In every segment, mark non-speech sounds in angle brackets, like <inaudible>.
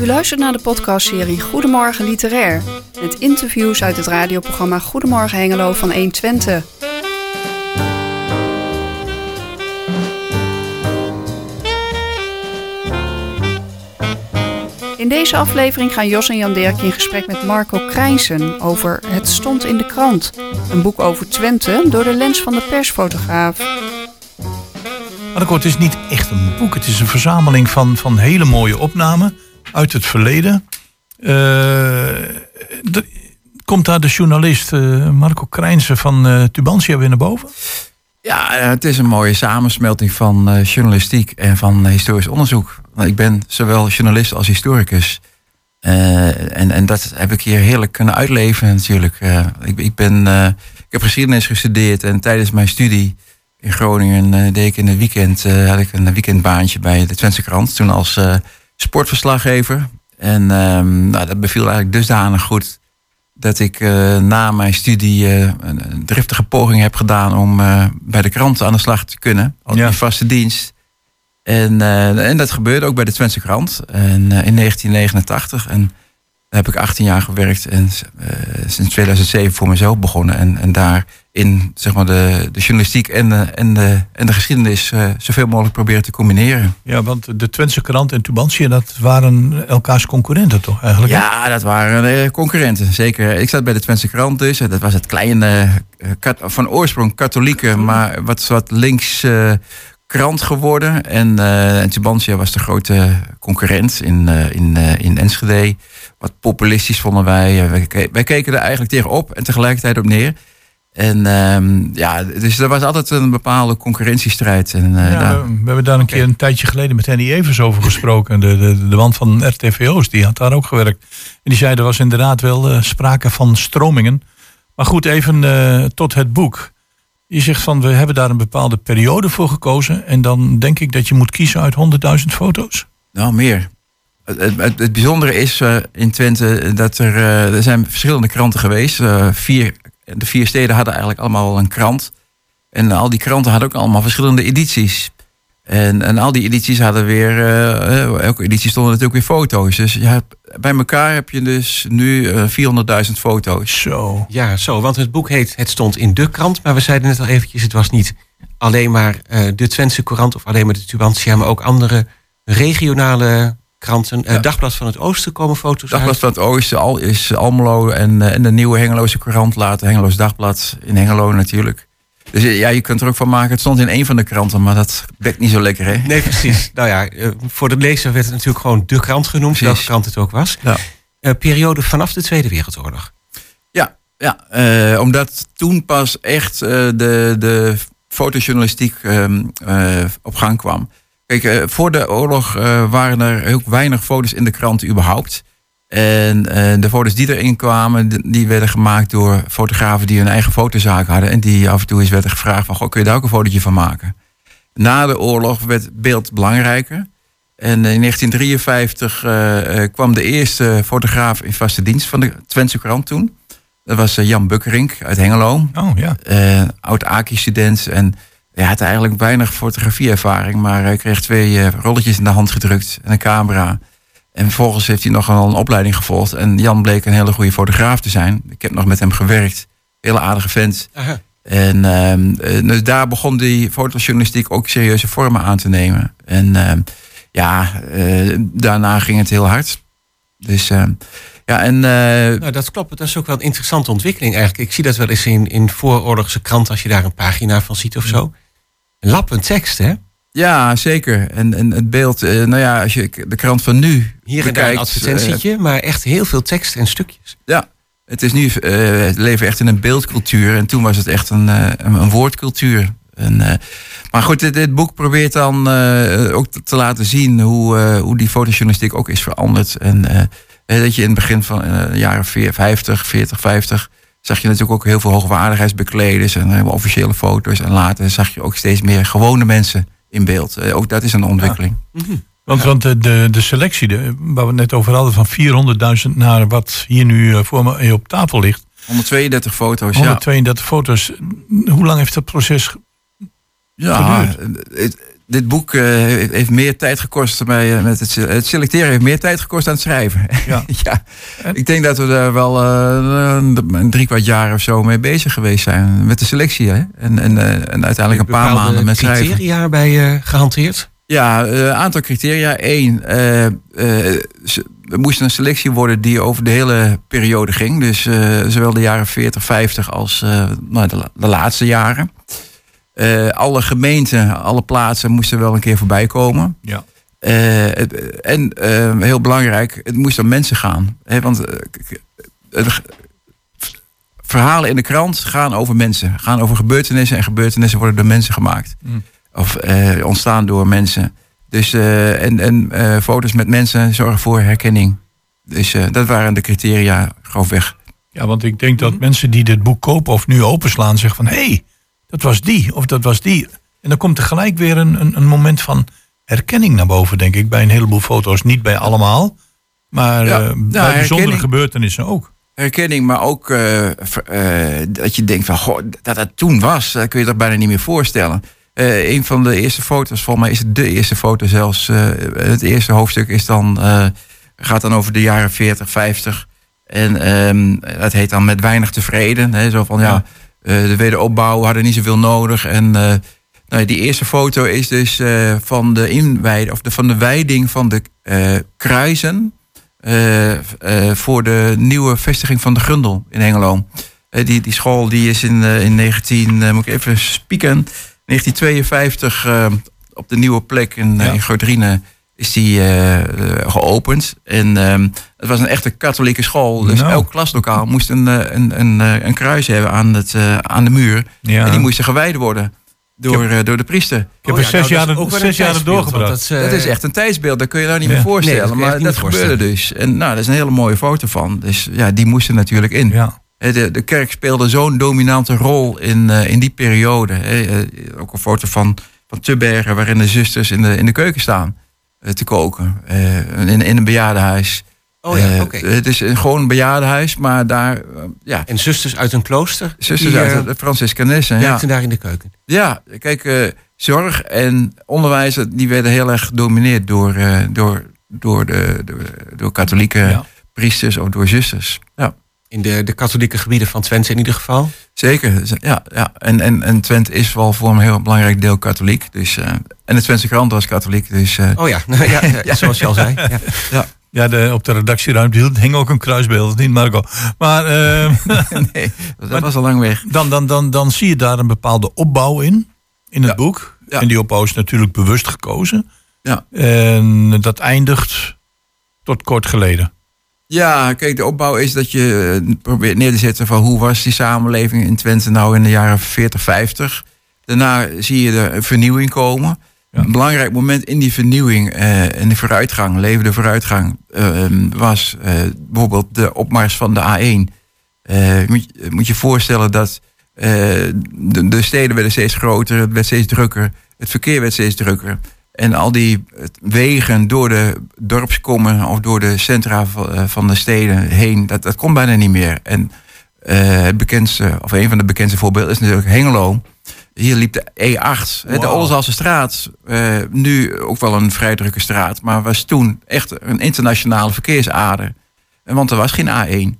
U luistert naar de podcastserie Goedemorgen Literair. Met interviews uit het radioprogramma Goedemorgen Hengelo van 120. In deze aflevering gaan Jos en Jan Dirk in gesprek met Marco Krijnsen over Het stond in de krant. Een boek over Twente door de lens van de persfotograaf. Het is niet echt een boek. Het is een verzameling van, van hele mooie opnamen uit het verleden. De, komt daar de journalist uh, Marco Krijnsen van uh, Tubantia weer naar boven? Ja, het is een mooie samensmelting van journalistiek en van historisch onderzoek. Ik ben zowel journalist als historicus. en, en dat heb ik hier heerlijk kunnen uitleven natuurlijk. ik, ik, ben, ik heb geschiedenis gestudeerd en tijdens mijn studie in Groningen deed ik in het weekend had ik een weekendbaantje bij de Twentse krant. Toen als sportverslaggever. En um, nou, dat beviel eigenlijk dusdanig goed dat ik uh, na mijn studie uh, een driftige poging heb gedaan om uh, bij de krant aan de slag te kunnen. Als ja. vaste dienst. En, en dat gebeurde ook bij de Twentse krant en, in 1989. En daar heb ik 18 jaar gewerkt en sinds 2007 voor mezelf begonnen. En, en daar in zeg maar, de, de journalistiek en de, en de, en de geschiedenis uh, zoveel mogelijk proberen te combineren. Ja, want de Twentse krant en Tubantia, dat waren elkaars concurrenten toch eigenlijk? Ja, dat waren uh, concurrenten, zeker. Ik zat bij de Twentse krant dus. Dat was het kleine, van oorsprong katholieke, maar wat, wat links krant geworden. En, en Tubantia was de grote concurrent in, in, in Enschede. Wat populistisch vonden wij. wij. Wij keken er eigenlijk tegenop en tegelijkertijd op neer. En um, ja, dus er was altijd een bepaalde concurrentiestrijd. En, uh, ja, daar... We hebben daar een keer een tijdje geleden met Henny Evers over gesproken. De, de, de man van RTVO's, die had daar ook gewerkt. En die zei, er was inderdaad wel uh, sprake van stromingen. Maar goed, even uh, tot het boek. Je zegt van, we hebben daar een bepaalde periode voor gekozen. En dan denk ik dat je moet kiezen uit 100.000 foto's. Nou, meer. Het, het, bijzondere is in Twente dat er, er zijn verschillende kranten geweest. vier de vier steden hadden eigenlijk allemaal een krant. En al die kranten hadden ook allemaal verschillende edities. En, en al die edities hadden weer, uh, elke editie stonden natuurlijk weer foto's. Dus je hebt, bij elkaar heb je dus nu uh, 400.000 foto's. Zo. Ja, zo. Want het boek heet Het stond in de krant. Maar we zeiden net al eventjes, het was niet alleen maar uh, de Twentse Courant of alleen maar de Tubantia, maar ook andere regionale kranten. Uh, Dagblad van het Oosten komen foto's Dagblad van het Oosten al, is Almelo en, uh, en de nieuwe Hengeloze Courant later. Hengeloos Dagblad in Hengelo natuurlijk. Dus eh, ja, je kunt er ook van maken. Het stond in een van de kranten, maar dat bekt niet zo lekker, hè? Nee, precies. <laughs> nou ja, voor de lezer werd het natuurlijk gewoon de krant genoemd, precies. welke krant het ook was. Ja. periode vanaf de Tweede Wereldoorlog. Ja, ja omdat toen pas echt de, de fotojournalistiek ehm, op gang kwam. Kijk, voor de oorlog waren er heel weinig foto's in de kranten überhaupt. En uh, de foto's die erin kwamen, die werden gemaakt door fotografen die hun eigen fotozaak hadden. En die af en toe eens werden gevraagd van, goh, kun je daar ook een fotootje van maken? Na de oorlog werd beeld belangrijker. En in 1953 kwam de eerste fotograaf in vaste dienst van de Twentse krant toen. Dat was Jan Bukkerink uit Hengelo. Oh ja. oud AKI-student en hij had eigenlijk weinig fotografieervaring, maar hij kreeg twee rolletjes in de hand gedrukt en een camera. En vervolgens heeft hij nog een opleiding gevolgd. En Jan bleek een hele goede fotograaf te zijn. Ik heb nog met hem gewerkt. Hele aardige vent. Aha. En uh, dus daar begon die fotojournalistiek ook serieuze vormen aan te nemen. En uh, ja, uh, daarna ging het heel hard. Dus ehm, ja, en. nou, dat klopt. Dat is ook wel een interessante ontwikkeling eigenlijk. Ik zie dat wel eens in, in vooroorlogse kranten als je daar een pagina van ziet of zo lappend tekst, hè? Ja, zeker. En, en het beeld, eh, nou ja, als je de krant van nu. Hier en daar een advertentietje, uh, maar echt heel veel tekst en stukjes. Ja, het is nu, uh, het leven echt in een beeldcultuur. En toen was het echt een, een, een, woordcultuur. En, maar goed, dit, dit, boek probeert dan ook te, te, laten zien hoe, hoe die fotojournalistiek ook is veranderd. En dat je in het begin van de jaren 50, 40, 50 zag je natuurlijk ook heel veel hoogwaardigheidsbekleders en officiële foto's. En later zag je ook steeds meer gewone mensen in beeld. Eh, ook dat is een ontwikkeling. Ja. Mhm. Want, want de, de, selectie, de, waar we het net over hadden, van 400.000 naar wat hier nu eh, voor me op tafel ligt. 132 foto's, 132 foto's. Hoe lang heeft dat proces ja? Het, dit boek eh, heeft meer tijd gekost bij met het, het, selecteren heeft meer tijd gekost aan het schrijven. <laughs> Ja. ja. Ik denk dat we daar wel een drie kwart jaar of zo mee bezig geweest zijn met de selectie. Hè? En, en, en uiteindelijk een paar maanden met schrijven. criteria bij gehanteerd? Ja, een aantal criteria. Eén, er moest een selectie worden die over de hele periode ging. Dus zowel de jaren 40, 50 als nou, de, de laatste jaren. Uh, alle gemeenten, alle plaatsen moesten wel een keer voorbij komen. Ja. Uh, en uh, heel belangrijk, het moest om mensen gaan. Hè, want verhalen in de krant gaan over mensen. Gaan over gebeurtenissen en gebeurtenissen worden door mensen gemaakt. Mm. Of ontstaan door mensen. Dus, en en foto's met mensen zorgen voor herkenning. Dus dat waren de criteria grofweg. Ja, want ik denk dat mm. mensen die dit boek kopen of nu openslaan zeggen van... hé, hey, dat was die of dat was die. En dan komt er gelijk weer een, een, een moment van herkenning naar boven, denk ik, bij een heleboel foto's. Niet bij allemaal, maar ja, uh, bij bijzondere gebeurtenissen ook. Herkenning, maar ook uh, uh, dat je denkt van, goh, dat dat toen was, dat kun je toch bijna niet meer voorstellen. een van de eerste foto's, volgens mij is het de eerste foto zelfs. het eerste hoofdstuk is dan, gaat dan over de jaren 40, 50. En um, dat heet dan met weinig tevreden. Hè, zo van, ja, ja eh, de wederopbouw hadden niet zoveel nodig. En uh, nou, die eerste foto is dus uh, van de of de, van de wijding van de kruisen. voor de nieuwe vestiging van de Grundel in Hengelo. die, die school die is in, in 19, moet ik even spieken, 1952 op de nieuwe plek in, ja. in Grootrine is die uh, geopend. En um, het was een echte katholieke school. Dus nou. elk klaslokaal moest een, eh, een, een, een kruis hebben aan, het, uh, aan de muur. Ja. En die moesten gewijd worden. Door, heb, door de priester. Ik heb oh, er ja, zes nou, jaar, zes doorgebracht. Dat, dat, is echt een tijdsbeeld, dat kun je nou niet meer voorstellen. Nee, maar dat gebeurde dus. En nou, daar is een hele mooie foto van. Dus ja, die moesten natuurlijk in. Ja. De, de kerk speelde zo'n dominante rol in, uh, in die periode. ook een foto van, van Tubbergen, waarin de zusters in de, in de keuken staan. Eh, te koken. Eh, in, in een bejaardenhuis. Oh ja, oké. Okay. Het is een, gewoon een bejaardenhuis, maar daar, ja. En zusters uit een klooster? Zusters uit de Franciscanessen, ja. daar in de keuken? Ja, kijk, zorg en onderwijs, die werden heel erg gedomineerd door, door, door, de, door, door katholieke ja. priesters of door zusters. Ja. In de, de katholieke gebieden van Twente in ieder geval? Zeker, ja. ja. En, en, en Twente is wel voor een heel belangrijk deel katholiek. Dus, uh, en de Twentse krant was katholiek. Dus, uh, oh ja. <laughs> ja, <laughs> ja, zoals je al zei. Ja. ja. Ja, de, op de redactieruimte hing ook een kruisbeeld, niet Marco. Maar, uh, <laughs> nee, dat maar was al lang weg. Dan, dan, dan, dan zie je daar een bepaalde opbouw in, in het boek. En die opbouw is natuurlijk bewust gekozen. Ja. En dat eindigt tot kort geleden. Ja, kijk, de opbouw is dat je eh, probeert neer te zetten van hoe was die samenleving in Twente nou in de jaren 40, 50. Daarna zie je er een vernieuwing komen. Een belangrijk moment in die vernieuwing en uh, de vooruitgang, levende vooruitgang, uh, was uh, bijvoorbeeld de opmars van de A1. moet, moet je voorstellen dat de, de, steden werden steeds groter, het werd steeds drukker, het verkeer werd steeds drukker. En al die wegen door de dorpskommen of door de centra eh, van de steden heen, dat, dat komt bijna niet meer. En het bekendste, of een van de bekendste voorbeelden is natuurlijk Hengelo. Hier liep de E8, wow. de Olzaalse straat. Uh, nu ook wel een vrij drukke straat, maar was toen echt een internationale verkeersader. Want er was geen A1.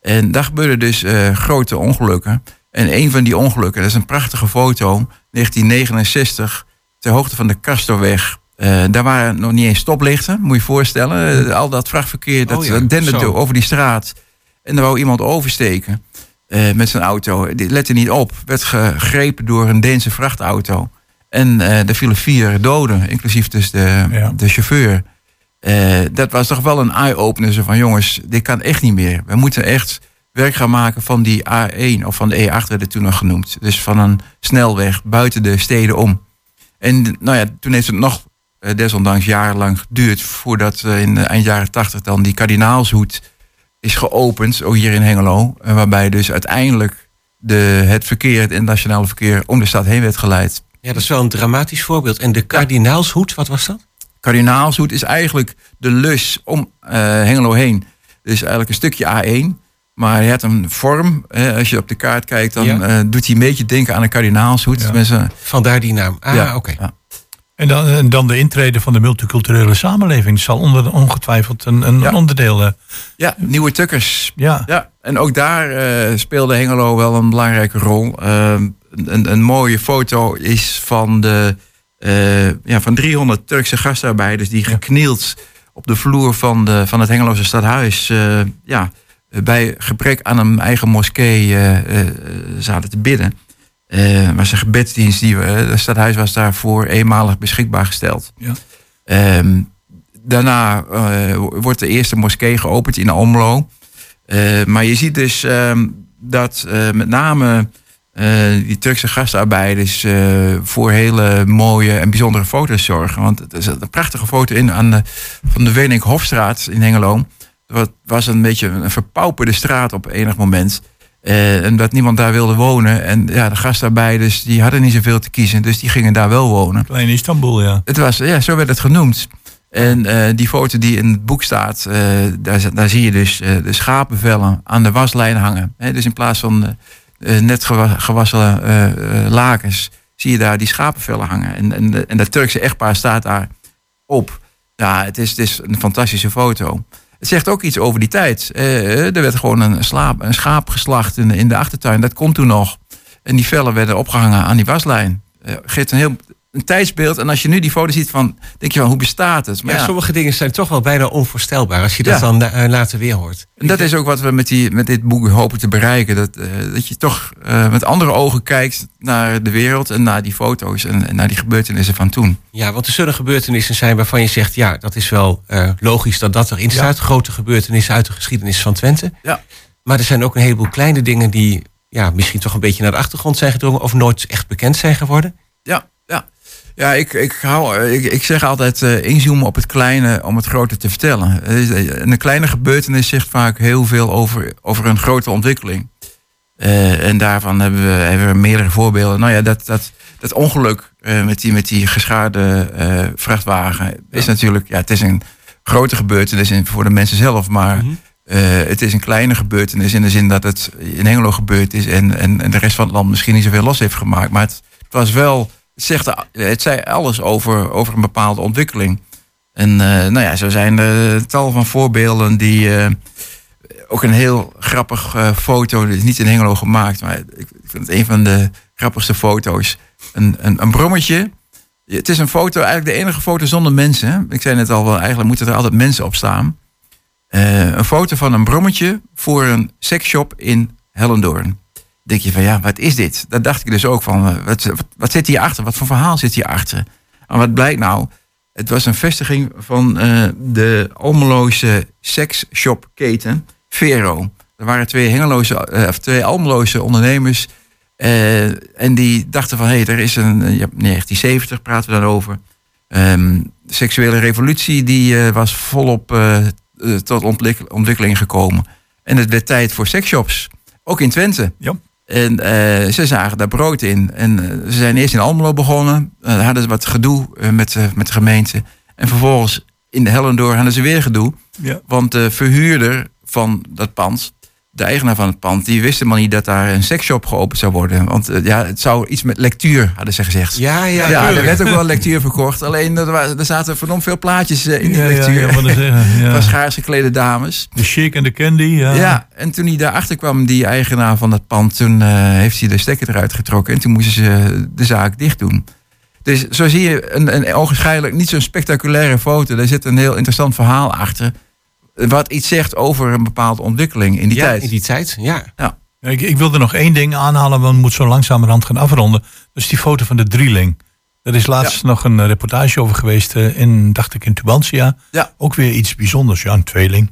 En daar gebeurden dus uh, grote ongelukken. En een van die ongelukken, dat is een prachtige foto, 1969 ter hoogte van de Castorweg. Uh, daar waren nog niet eens stoplichten, moet je je voorstellen. al dat vrachtverkeer, dat oh ja, denderde over die straat. En daar wou iemand oversteken uh, met zijn auto. Die lette niet op. Werd gegrepen door een Deense vrachtauto. En uh, er vielen vier doden, inclusief dus de, ja. de chauffeur. dat was toch wel een eye-opener. Van jongens, dit kan echt niet meer. We moeten echt werk gaan maken van die A1 of van de E8 werd het toen nog genoemd. Dus van een snelweg buiten de steden om. En nou ja, toen heeft het nog desondanks jarenlang geduurd voordat in eind jaren tachtig dan die kardinaalshoed is geopend, ook hier in Hengelo. Uh, waarbij dus uiteindelijk de, het verkeer, het internationale verkeer, om de stad heen werd geleid. Ja, dat is wel een dramatisch voorbeeld. En de kardinaalshoed, wat was dat? Kardinaalshoed is eigenlijk de lus om Hengelo heen. Dus eigenlijk een stukje A1. Maar hij had een vorm. Hè, als je op de kaart kijkt, dan ja. uh, doet hij een beetje denken aan een kardinaalshoed. Ja. Vandaar die naam. Ah, ja. oké. Ja. En dan, en dan de intrede van de multiculturele samenleving zal onder, ongetwijfeld een, een Ja. onderdeel. eh, Ja, nieuwe tukkers. ja. Ja, en ook daar eh, speelde Hengelo wel een belangrijke rol. Eh, een, een mooie foto is van, de, eh, ja, van 300 Turkse gastarbeiders die geknield op de vloer van, de, van het Hengeloze stadhuis. ja, bij gebrek aan een eigen moskee zaten te bidden. Eh was een gebedsdienst, die, eh, het stadhuis was daarvoor eenmalig beschikbaar gesteld. Ja. Ehm, daarna eh, wordt de eerste moskee geopend in Almelo. Eh, maar je ziet dus ehm, dat met name die Turkse gastarbeiders voor hele mooie en bijzondere foto's zorgen. Want het is een prachtige foto in, aan de, van de Wenink Hofstraat in Hengelo. Het was een beetje een verpauperde straat op enig moment. Eh, en dat niemand daar wilde wonen. En ja, de gastarbeiders die hadden niet zoveel te kiezen. Dus die gingen daar wel wonen. Klein Istanbul, ja. Het was, ja, zo werd het genoemd. En eh, die foto die in het boek staat, eh, daar, daar zie je dus de schapenvellen aan de waslijn hangen. Dus in plaats van net gewa- gewassen lakens, zie je daar die schapenvellen hangen. En, en, en dat Turkse echtpaar staat daar op. Ja, het is, het is een fantastische foto. Het zegt ook iets over die tijd. Eh, er werd gewoon een, slaap, een schaap geslacht in, in de achtertuin. Dat komt toen nog. En die vellen werden opgehangen aan die waslijn. Eh, geeft een heel een tijdsbeeld. En als je nu die foto ziet, van, denk je van hoe bestaat het? Maar Ja, ja, sommige dingen zijn toch wel bijna onvoorstelbaar als je dat Ja. dan eh, later weer hoort. en dat is ook wat we met, die, met dit boek hopen te bereiken. Dat, eh, dat je toch eh, met andere ogen kijkt naar de wereld en naar die foto's en, en naar die gebeurtenissen van toen. Ja, want er zullen gebeurtenissen zijn waarvan je zegt... ja, dat is wel eh, logisch dat dat erin staat. Grote gebeurtenissen uit de geschiedenis van Twente. Ja. Maar er zijn ook een heleboel kleine dingen die... Ja, misschien toch een beetje naar de achtergrond zijn gedrongen... of nooit echt bekend zijn geworden. Ja, ja. Ja, ik, ik, hou, ik, ik zeg altijd eh, inzoomen op het kleine om het grote te vertellen. Eh, Een kleine gebeurtenis zegt vaak heel veel over, over een grote ontwikkeling. Eh, en daarvan hebben we, hebben we meerdere voorbeelden. Nou ja, dat, dat, dat ongeluk eh, met, die, met die geschaarde eh, vrachtwagen is natuurlijk, ja, het is een grote gebeurtenis in- voor de mensen zelf, maar Mhm. eh, het is een kleine gebeurtenis in de zin dat het in Hengelo gebeurd is en, en, en de rest van het land misschien niet zoveel los heeft gemaakt. Maar het, het was wel, zegt, het zei alles over, over een bepaalde ontwikkeling. En eh, nou ja, zo zijn er tal van voorbeelden die. eh, ook een heel grappig eh, foto, dit is niet in Hengelo gemaakt, maar ik, vind het een van de grappigste foto's. Een, een, een brommetje. Het is een foto, eigenlijk de enige foto zonder mensen. Ik zei net al, wel, eigenlijk moeten er altijd mensen op staan. Eh, een foto van een brommetje voor een seksshop in Hellendoorn. Denk je van ja, wat is dit? Dat dacht ik dus ook van, eh, wat, wat, zit hierachter? Wat voor verhaal zit hierachter? En wat blijkt nou? Het was een vestiging van eh, de Almeloze seksshopketen Vero. Er waren twee Hengeloze, eh, of twee Almeloze ondernemers. en die dachten van, hé, hey, er is een, eh, ja, 1970 praten we dan over. Ehm, de seksuele revolutie die was volop tot ontwik- ontwikkeling gekomen. En het werd tijd voor seksshops. Ook in Twente. Ja. En eh, ze zagen daar brood in. En eh, ze zijn eerst in Almelo begonnen. Daar hadden ze wat gedoe met, met de gemeente. En vervolgens in de Hellendoor hadden ze weer gedoe. Ja. Want de verhuurder van dat pand, de eigenaar van het pand, die wist helemaal niet dat daar een seksshop geopend zou worden. Want eh, ja, het zou iets met lectuur, hadden ze gezegd. Ja, ja, Ja, er werd ook wel lectuur verkocht. Alleen er, er zaten verdomd veel plaatjes eh, in die Ja, lectuur. ja, zeggen, <laughs> ja. Van schaars geklede dames. De chic en de candy, ja. Ja. en toen hij daarachter kwam, die eigenaar van dat pand, toen eh, heeft hij de stekker eruit getrokken. En toen moesten ze de zaak dicht doen. Dus zo zie je een, een ogenschijnlijk niet zo'n spectaculaire foto. Daar zit een heel interessant verhaal achter. Wat iets zegt over een bepaalde ontwikkeling in die ja, tijd. in die tijd, ja. Ja, Ik, ik wilde nog één ding aanhalen, want we moeten zo langzamerhand gaan afronden. Dat is die foto van de drieling. Er is laatst nog een eh, reportage over geweest eh, in, dacht ik, in Tubantia. Ja. Ook weer iets bijzonders. Ja, een tweeling.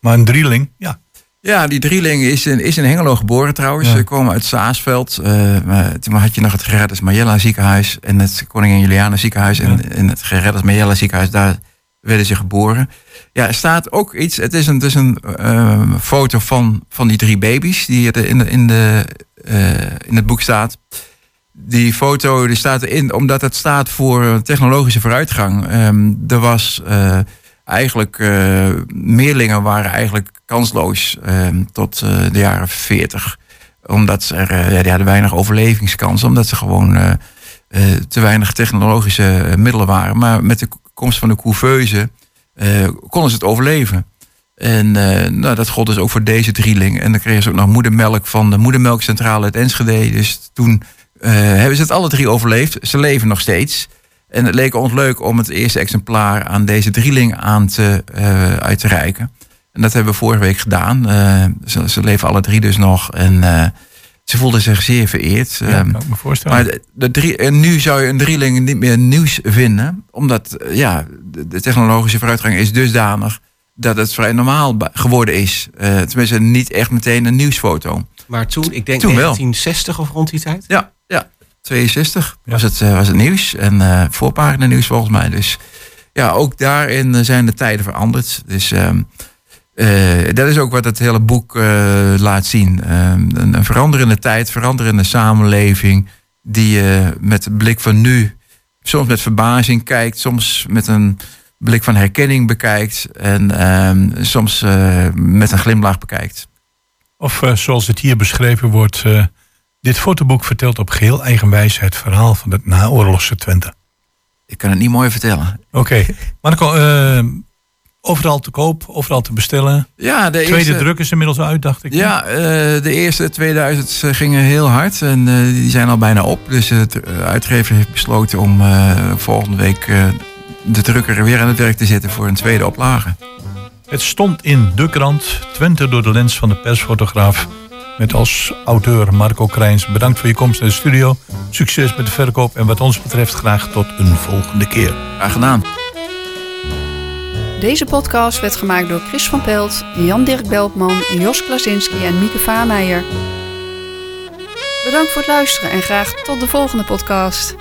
Maar een drieling, ja. Ja, die drieling is in, is in Hengelo geboren trouwens. Ja. Ze komen uit Saasveld. Eh, maar toen had je nog het Gerardus Majella ziekenhuis en het Koningin Juliana ziekenhuis. Ja. En, en het Gerardus Majella ziekenhuis, daar werden ze geboren. Ja, er staat ook iets. Het is een, het is een eh, foto van, van die drie baby's die in, in, de, eh, in het boek staat. Die foto die staat erin omdat het staat voor technologische vooruitgang. Ehm, er was eh, eigenlijk eh, meerlingen waren eigenlijk kansloos ehm, tot de jaren 40. Omdat ze er, ja, die hadden weinig overlevingskans. Omdat ze gewoon te weinig technologische middelen waren. Maar met de komst van de couveuse konden ze het overleven. En nou, dat gold dus ook voor deze drieling. En dan kregen ze ook nog moedermelk van de moedermelkcentrale uit Enschede. Dus toen hebben ze het alle drie overleefd. Ze leven nog steeds. En het leek ons leuk om het eerste exemplaar aan deze drieling aan te, uit te reiken. En dat hebben we vorige week gedaan. Ze, ze, leven alle drie dus nog. En ze voelden zich zeer vereerd. Ja, kan ik me voorstellen. Maar de, de drie, en nu zou je een drieling niet meer nieuws vinden. Omdat ja, de, de technologische vooruitgang is dusdanig dat het vrij normaal geworden is. tenminste, niet echt meteen een nieuwsfoto. Maar toen, ik denk toen 1960 wel. of rond die tijd? Ja, ja. 62 was, het, was het nieuws. En uh, voorpagina nieuws volgens mij. Dus ja, ook daarin zijn de tijden veranderd. Dus um, uh, dat is ook wat het hele boek uh, laat zien. Um, een, een, veranderende tijd, veranderende samenleving. Die je met de blik van nu soms met verbazing kijkt. Soms met een blik van herkenning bekijkt. En um, soms met een glimlach bekijkt. Of zoals het hier beschreven wordt dit fotoboek vertelt op geheel eigen wijze het verhaal van het naoorlogse Twente. Ik kan het niet mooi vertellen. Oké. Okay. <laughs> Marco, overal te koop, overal te bestellen. Ja, de tweede druk is inmiddels uit, dacht ik. Ja, uh, de eerste 2000 gingen heel hard en uh, die zijn al bijna op. Dus het uitgever heeft besloten om volgende week de drukker weer aan het werk te zetten voor een tweede oplage. Het stond in de krant, Twente door de lens van de persfotograaf met als auteur Marco Krijns. Bedankt voor je komst naar de studio. Succes met de verkoop en wat ons betreft graag tot een volgende keer. Graag gedaan. Deze podcast werd gemaakt door Chris van Pelt, Jan-Dirk Beltman, Jos Klasinski en Mieke Vaameijer. Bedankt voor het luisteren en graag tot de volgende podcast.